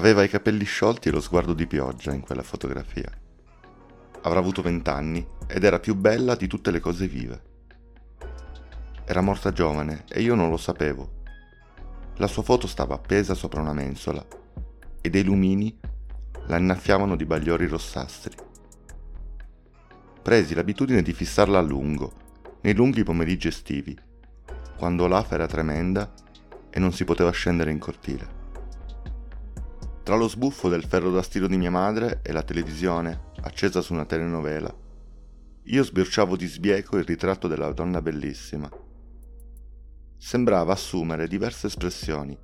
Aveva i capelli sciolti e lo sguardo di pioggia in quella fotografia. Avrà avuto vent'anni ed era più bella di tutte le cose vive. Era morta giovane e io non lo sapevo. La sua foto stava appesa sopra una mensola e dei lumini la innaffiavano di bagliori rossastri. Presi l'abitudine di fissarla a lungo, nei lunghi pomeriggi estivi, quando l'afa era tremenda e non si poteva scendere in cortile. Tra lo sbuffo del ferro da stiro di mia madre e la televisione, accesa su una telenovela, io sbirciavo di sbieco il ritratto della donna bellissima. Sembrava assumere diverse espressioni,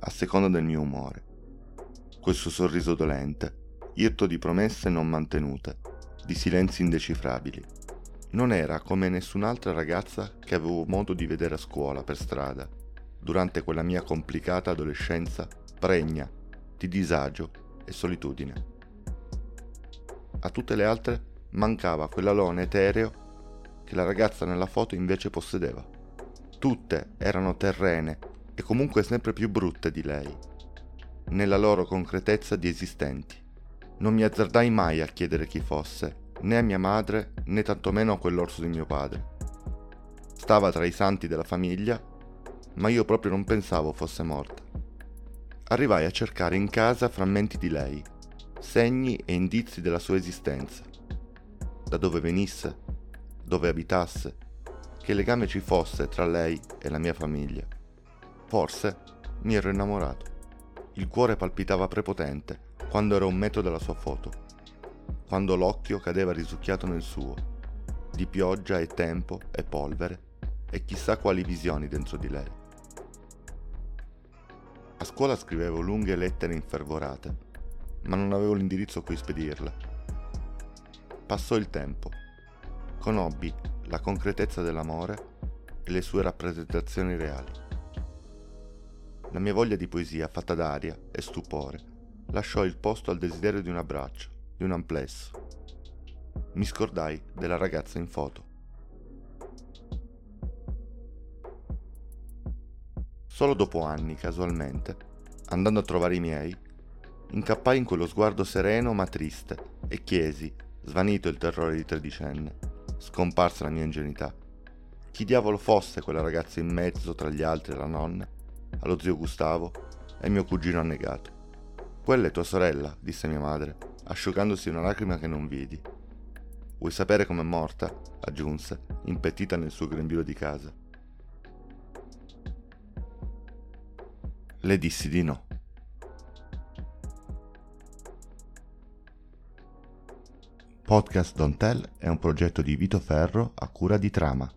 a seconda del mio umore. Quel suo sorriso dolente, irto di promesse non mantenute, di silenzi indecifrabili. Non era come nessun'altra ragazza che avevo modo di vedere a scuola, per strada, durante quella mia complicata adolescenza pregna di disagio e solitudine. A tutte le altre mancava quell'alone etereo che la ragazza nella foto invece possedeva. Tutte erano terrene e comunque sempre più brutte di lei, nella loro concretezza di esistenti. Non mi azzardai mai a chiedere chi fosse, né a mia madre né tantomeno a quell'orso di mio padre. Stava tra i santi della famiglia, ma io proprio non pensavo fosse morta arrivai a cercare in casa frammenti di lei, segni e indizi della sua esistenza, da dove venisse, dove abitasse, che legame ci fosse tra lei e la mia famiglia. Forse mi ero innamorato. Il cuore palpitava prepotente quando ero un metro dalla sua foto, quando l'occhio cadeva risucchiato nel suo, di pioggia e tempo e polvere e chissà quali visioni dentro di lei. A scuola scrivevo lunghe lettere infervorate, ma non avevo l'indirizzo a cui spedirle. Passò il tempo. Conobbi la concretezza dell'amore e le sue rappresentazioni reali. La mia voglia di poesia fatta d'aria e stupore lasciò il posto al desiderio di un abbraccio, di un amplesso. Mi scordai della ragazza in foto. Solo dopo anni, casualmente, andando a trovare i miei, incappai in quello sguardo sereno ma triste e chiesi, svanito il terrore di tredicenne, scomparsa la mia ingenuità, chi diavolo fosse quella ragazza in mezzo tra gli altri e la nonna, allo zio Gustavo e mio cugino annegato. Quella è tua sorella, disse mia madre, asciugandosi una lacrima che non vidi. Vuoi sapere com'è morta? aggiunse, impettita nel suo grembiule di casa. Le dissi di no. Podcast Don't Tell è un progetto di Vito Ferro a cura di Trama.